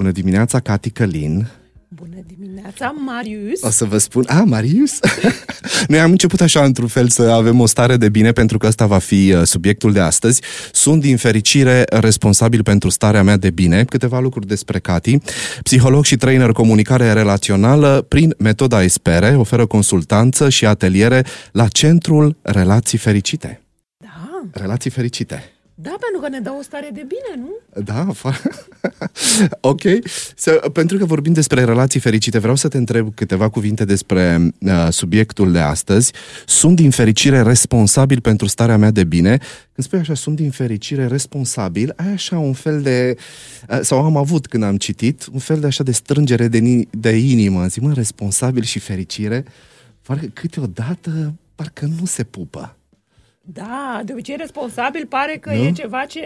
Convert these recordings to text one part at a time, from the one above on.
Bună dimineața, Cati Călin. Bună dimineața, Marius! O să vă spun... Ah, Marius? Noi am început așa, într-un fel, să avem o stare de bine, pentru că ăsta va fi uh, subiectul de astăzi. Sunt, din fericire, responsabil pentru starea mea de bine. Câteva lucruri despre Cati. Psiholog și trainer comunicare relațională prin metoda Espere, oferă consultanță și ateliere la Centrul Relații Fericite. Da, Relații Fericite. Da, pentru că ne dă o stare de bine, nu? Da, fa- ok. So, pentru că vorbim despre relații fericite, vreau să te întreb câteva cuvinte despre uh, subiectul de astăzi. Sunt din fericire responsabil pentru starea mea de bine. Când spui așa, sunt din fericire responsabil, ai așa un fel de, uh, sau am avut când am citit, un fel de așa de strângere de, ni- de inimă. Zic, mă, responsabil și fericire, parcă câteodată, parcă nu se pupă. Da, de obicei responsabil pare că Nu? e ceva ce,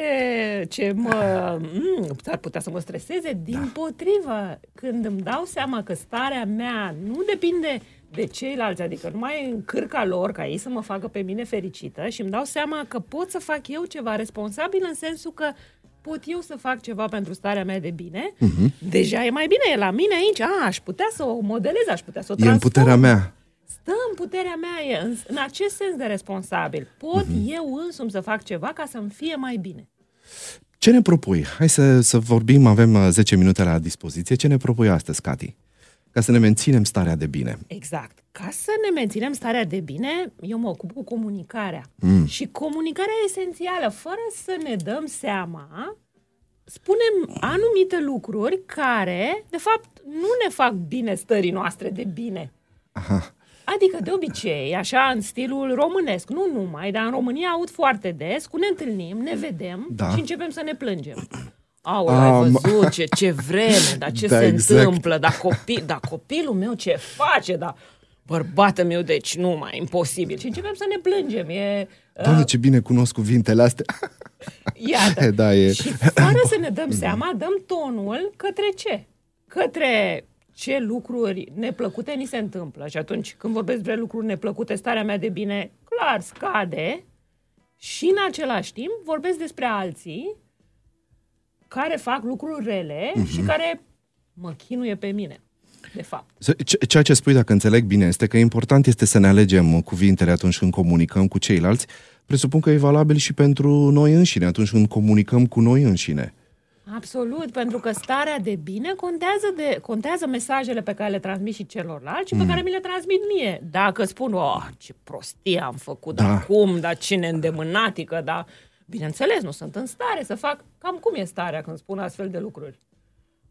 ce mă... Mm, ar putea să mă streseze. Din Da. potrivă, când îmi dau seama că starea mea nu depinde de ceilalți, adică nu mai e în cârca lor ca ei să mă facă pe mine fericită și îmi dau seama că pot să fac eu ceva responsabil în sensul că pot eu să fac ceva pentru starea mea de bine, Mhm. deja e mai bine, e la mine aici, a, aș putea să o modelez, aș putea să o E în puterea transform. mea. Stă în puterea mea, e în, în acest sens de responsabil. Pot Mhm. eu însumi să fac ceva ca să-mi fie mai bine. Ce ne propui? Hai să, să vorbim, avem uh, 10 minute la dispoziție. Ce ne propui astăzi, Cati? Ca să ne menținem starea de bine. Exact. Ca să ne menținem starea de bine, eu mă ocup cu comunicarea. Mm. Și comunicarea e esențială. Fără să ne dăm seama, spunem anumite lucruri care, de fapt, nu ne fac bine stării noastre de bine. Aha. Adică, de obicei, așa, în stilul românesc, nu numai, dar în România aud foarte des, cu ne întâlnim, ne vedem Da. și începem să ne plângem. Au, Ah, ai mă- văzut ce, ce vreme, dar ce Da, se exact. întâmplă, dar copil, dar copilul meu ce face, dar bărbatul meu, deci nu mai, imposibil. Și începem să ne plângem. E, Doamne, ce bine cunosc cuvintele astea. Iată. Da, e. Și fără să ne dăm seama, dăm tonul către ce? Către ce lucruri neplăcute ni se întâmplă. Și atunci, când vorbesc despre lucruri neplăcute, starea mea de bine, clar, scade. Și în același timp, vorbesc despre alții care fac lucruri rele și care mă chinuie pe mine, de fapt. Ce- Ceea ce spui, dacă înțeleg bine, este că important este să ne alegem cuvintele atunci când comunicăm cu ceilalți. Presupun că e valabil și pentru noi înșine, atunci când comunicăm cu noi înșine. Absolut, pentru că starea de bine contează, de, contează mesajele pe care le transmit și celorlalți și pe care mi le transmit mie. Dacă spun, oh, ce prostie am făcut, Da. dar cum, dar cine îndemânatică, dar... Bineînțeles, nu sunt în stare să fac... Cam cum e starea când spun astfel de lucruri?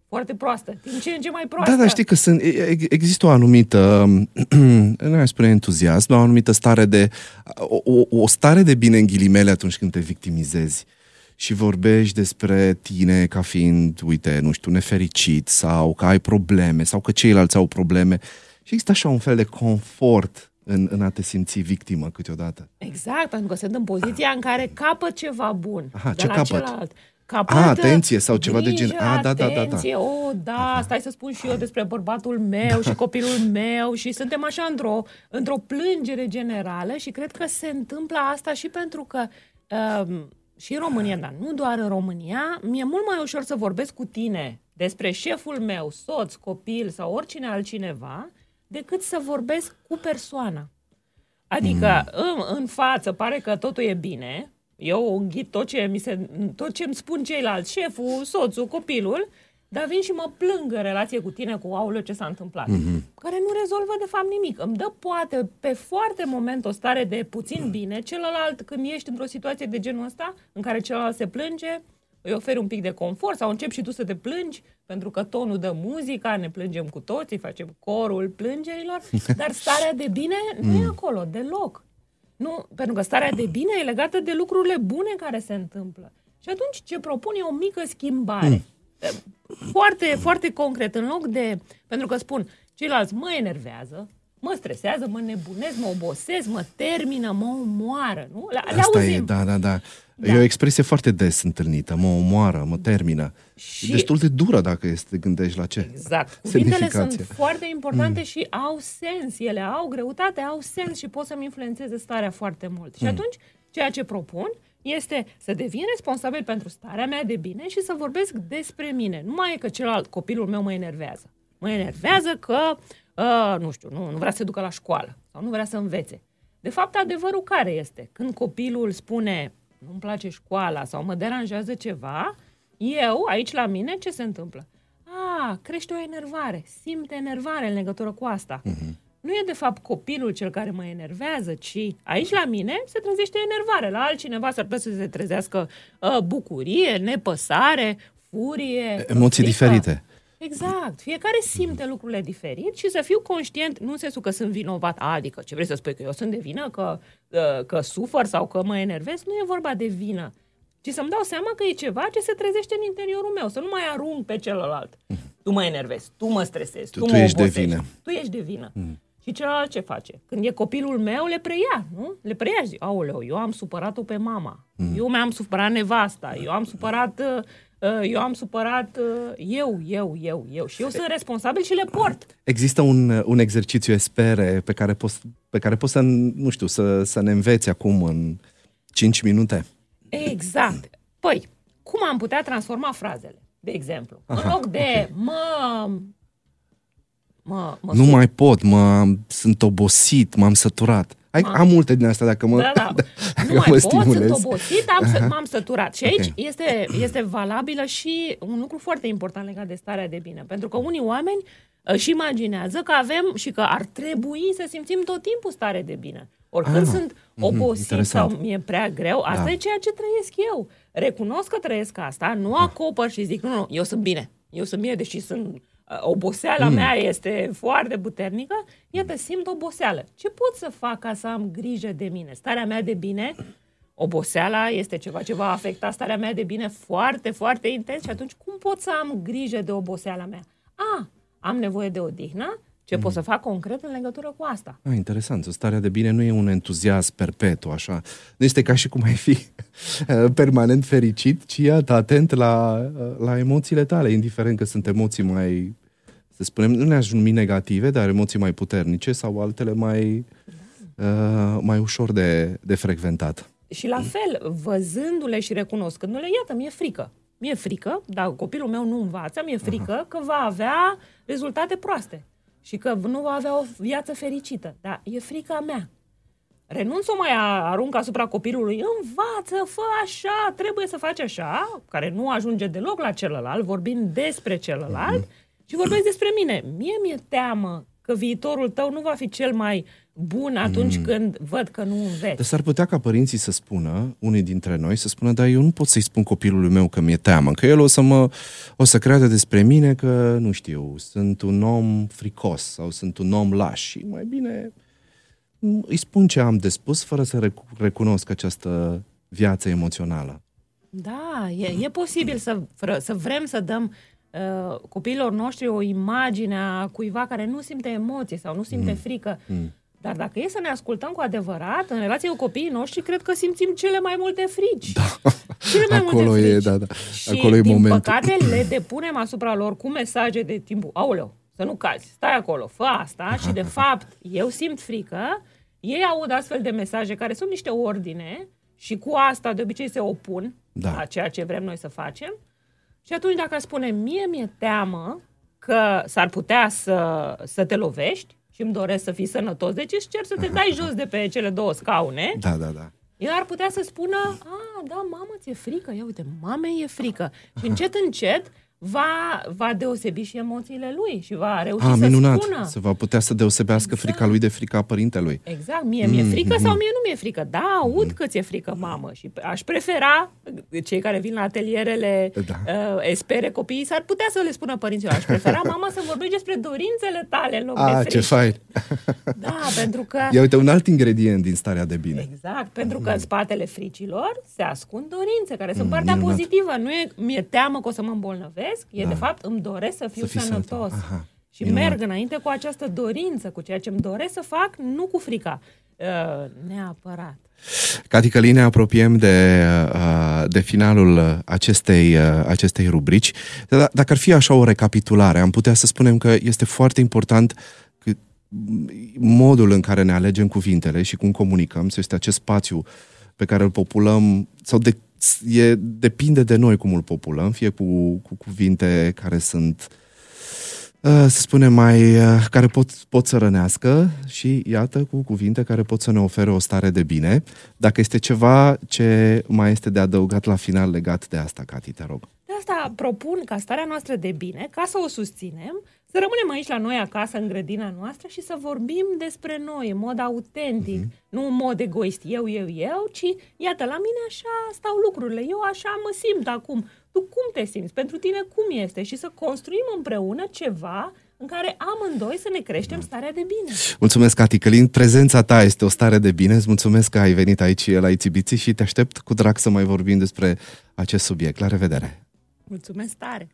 Foarte proastă, din ce în ce mai proastă. Da, dar știi că sunt, e- e- există o anumită, nu aș spune entuziasm, dar o anumită stare de, o, o, o stare de bine în ghilimele atunci când te victimizezi și vorbești despre tine ca fiind, uite, nu știu, nefericit sau că ai probleme sau că ceilalți au probleme. Și există așa un fel de confort în, în a te simți victimă câteodată. Exact, pentru că sunt în poziția în care capăt ceva bun Aha, de ce la capăt? celălalt. Capăt, A, atenție sau ceva de grijă, gen- A, da, da, da, da. Atenție, o, da, stai să spun și eu despre bărbatul meu și copilul meu și suntem așa într-o, într-o plângere generală și cred că se întâmplă asta și pentru că um, și în România, dar nu doar în România, mi-e mult mai ușor să vorbesc cu tine despre șeful meu, soț, copil sau oricine altcineva, decât să vorbesc cu persoana. Adică în, în față pare că totul e bine, eu înghit tot ce, mi se, tot ce îmi spun ceilalți, șeful, soțul, copilul, dar vin și mă plâng în relație cu tine, cu aulă ce s-a întâmplat. Mm-hmm. Care nu rezolvă de fapt nimic. Îmi dă poate pe foarte moment o stare de puțin bine, celălalt când ești într-o situație de genul ăsta, în care celălalt se plânge, îi oferi un pic de confort sau începi și tu să te plângi, pentru că tonul dă muzica, ne plângem cu toții, facem corul plângerilor, dar starea de bine nu e acolo deloc. Nu, pentru că starea de bine e legată de lucrurile bune care se întâmplă. Și atunci ce propun e o mică schimbare. Foarte, foarte concret, în loc de... Pentru că spun, ceilalți mă enervează, mă stresează, mă nebunesc, mă obosesc, mă termină, mă omoară, nu? Le, le Asta auzim. e, da, da, da. Da. E o expresie foarte des întâlnită. Mă omoară, mă termină. Și- Și... destul de dură dacă este, te gândești la ce. Exact. Cuvintele sunt Semnificație. foarte importante mm. și au sens. Ele au greutate, au sens și pot să-mi influențeze starea foarte mult. Și atunci, ceea ce propun este să devin responsabil pentru starea mea de bine și să vorbesc despre mine. Nu mai e că celălalt copilul meu mă enervează. Mă enervează că, uh, nu știu, nu, nu vrea să se ducă la școală sau nu vrea să învețe. De fapt, adevărul care este? Când copilul spune nu-mi place școala sau mă deranjează ceva, eu, aici la mine, ce se întâmplă? A, crește o enervare, simte enervare în legătură cu asta. Uh-huh. Nu e de fapt copilul cel care mă enervează, ci aici la mine se trezește enervare. La altcineva s-ar putea să se trezească uh, bucurie, nepăsare, furie. Emoții frică. diferite. Exact. Fiecare simte lucrurile diferit și să fiu conștient, nu în sensul că sunt vinovat, adică ce vrei să spui, că eu sunt de vină, că, uh, că sufăr sau că mă enervez, nu e vorba de vină, ci să-mi dau seama că e ceva ce se trezește în interiorul meu, să nu mai arunc pe celălalt. Tu mă enervezi, tu mă stresezi, tu, tu, tu mă ești obosești, de vină. Tu ești de vină. Mm. Și celălalt ce face? Când e copilul meu, le preia, nu? Le preia și zic, aoleu, eu am supărat-o pe mama, mm. eu mi-am supărat nevasta, eu am supărat uh, Uh, eu am supărat uh, eu, eu, eu, eu și eu sunt responsabil și le port. Există un, un exercițiu espere pe care poți, pe care poți să, nu știu, să, să ne înveți acum în 5 minute? Exact. Păi, cum am putea transforma frazele? De exemplu, Aha, în loc de okay. mă Mă, mă nu mai pot, mă, sunt obosit, m-am săturat. Ai, am multe din astea dacă mă, da, da. Dacă nu mai pot, stimulez. sunt obosit, am, m-am săturat. Și aici okay. este, este valabilă și un lucru foarte important legat de starea de bine. Pentru că unii oameni își imaginează că avem și că ar trebui să simțim tot timpul stare de bine. Oricând ah, sunt mhm, obosit mm, sau mi-e prea greu, asta da. e ceea ce trăiesc eu. Recunosc că trăiesc asta, nu acopăr și zic, nu, nu, eu sunt bine. Eu sunt bine, deși sunt Uh, oboseala mm. mea este foarte puternică, iată, simt oboseală. Ce pot să fac ca să am grijă de mine? Starea mea de bine, oboseala este ceva ce va afecta starea mea de bine foarte, foarte intens și atunci cum pot să am grijă de oboseala mea? A, am nevoie de odihnă, ce mm. pot să fac concret în legătură cu asta? Ah, interesant. Starea de bine nu e un entuziasm perpetu, așa. Nu este ca și cum ai fi permanent fericit, ci iată, atent la, la emoțiile tale, indiferent că sunt emoții mai să spunem, nu ne-aș numi negative, dar emoții mai puternice sau altele mai, uh, mai ușor de, de frecventat. Și la fel, văzându-le și recunoscându-le, iată, mi-e frică. Mi-e frică, dar copilul meu nu învață, mi-e frică Aha. că va avea rezultate proaste și că nu va avea o viață fericită. Dar e frica mea. Renunț o mai arunc asupra copilului, învață, fă așa, trebuie să faci așa, care nu ajunge deloc la celălalt, vorbind despre celălalt, mm-hmm și vorbesc despre mine. Mie mi-e teamă că viitorul tău nu va fi cel mai bun atunci mm. când văd că nu înveți. Dar s-ar putea ca părinții să spună, unii dintre noi, să spună, dar eu nu pot să-i spun copilului meu că mi-e teamă, că el o să mă, o să creadă despre mine că, nu știu, sunt un om fricos sau sunt un om laș și mai bine îi spun ce am de spus fără să recunosc această viață emoțională. Da, e, e posibil să, să vrem să dăm uh, copiilor noștri o imagine a cuiva care nu simte emoții sau nu simte mm. frică. Mm. Dar dacă e să ne ascultăm cu adevărat, în relație cu copiii noștri, cred că simțim cele mai multe frici. Da. Cele mai Acolo multe frici. e, da, da. Și, Acolo e din momentul. păcate, le depunem asupra lor cu mesaje de timpul, aoleu, să nu cazi, stai acolo, fă asta și, de fapt, eu simt frică, ei aud astfel de mesaje care sunt niște ordine și cu asta de obicei se opun da. la ceea ce vrem noi să facem și atunci dacă spune, mie mi-e teamă că s-ar putea să, să te lovești și îmi doresc să fii sănătos, deci îți cer să te dai jos de pe cele două scaune. Da, da, da. El ar putea să spună, a, da, mamă, ți-e frică, ia uite, mamei e frică. Și încet, încet, va, va deosebi și emoțiile lui și va reuși ah, să minunat. spună. Se va putea să deosebească exact. frica lui de frica părintelui. Exact. Mie mi-e frică mm-hmm. sau mie nu mi-e frică. Da, aud mm-hmm. că ți-e frică, mamă. Și aș prefera, cei care vin la atelierele da. uh, espere copiii, s-ar putea să le spună părinților. Aș prefera, mama, să vorbești despre dorințele tale în loc ah, de frică. ce fain! Da, pentru că... Ia uite, un alt ingredient din starea de bine. Exact, pentru că în spatele fricilor se ascund dorințe, care sunt mm, partea minunat. pozitivă. Nu e, mi-e teamă că o să mă îmbolnăvesc, doresc, e da. de fapt îmi doresc să fiu să sănătos. Aha. Și Minunat. merg înainte cu această dorință, cu ceea ce îmi doresc să fac, nu cu frica. Uh, neapărat. Cati Căline, apropiem de, uh, de finalul acestei, uh, acestei rubrici. D- dacă ar fi așa o recapitulare, am putea să spunem că este foarte important modul în care ne alegem cuvintele și cum comunicăm, să este acest spațiu pe care îl populăm, sau de, e, depinde de noi cum îl populăm, fie cu, cu cuvinte care sunt uh, să spunem, mai, uh, care pot, pot să rănească și, iată, cu cuvinte care pot să ne ofere o stare de bine. Dacă este ceva ce mai este de adăugat la final legat de asta, Cati, te rog. De asta propun ca starea noastră de bine, ca să o susținem, să rămânem aici la noi acasă, în grădina noastră și să vorbim despre noi în mod autentic, uh-huh. nu în mod egoist, eu, eu, eu, ci iată, la mine așa stau lucrurile, eu așa mă simt acum. Tu cum te simți? Pentru tine cum este? Și să construim împreună ceva în care amândoi să ne creștem starea de bine. Mulțumesc, Cati Călin. Prezența ta este o stare de bine. Îți mulțumesc că ai venit aici la Itibiții și te aștept cu drag să mai vorbim despre acest subiect. La revedere! Mulțumesc tare!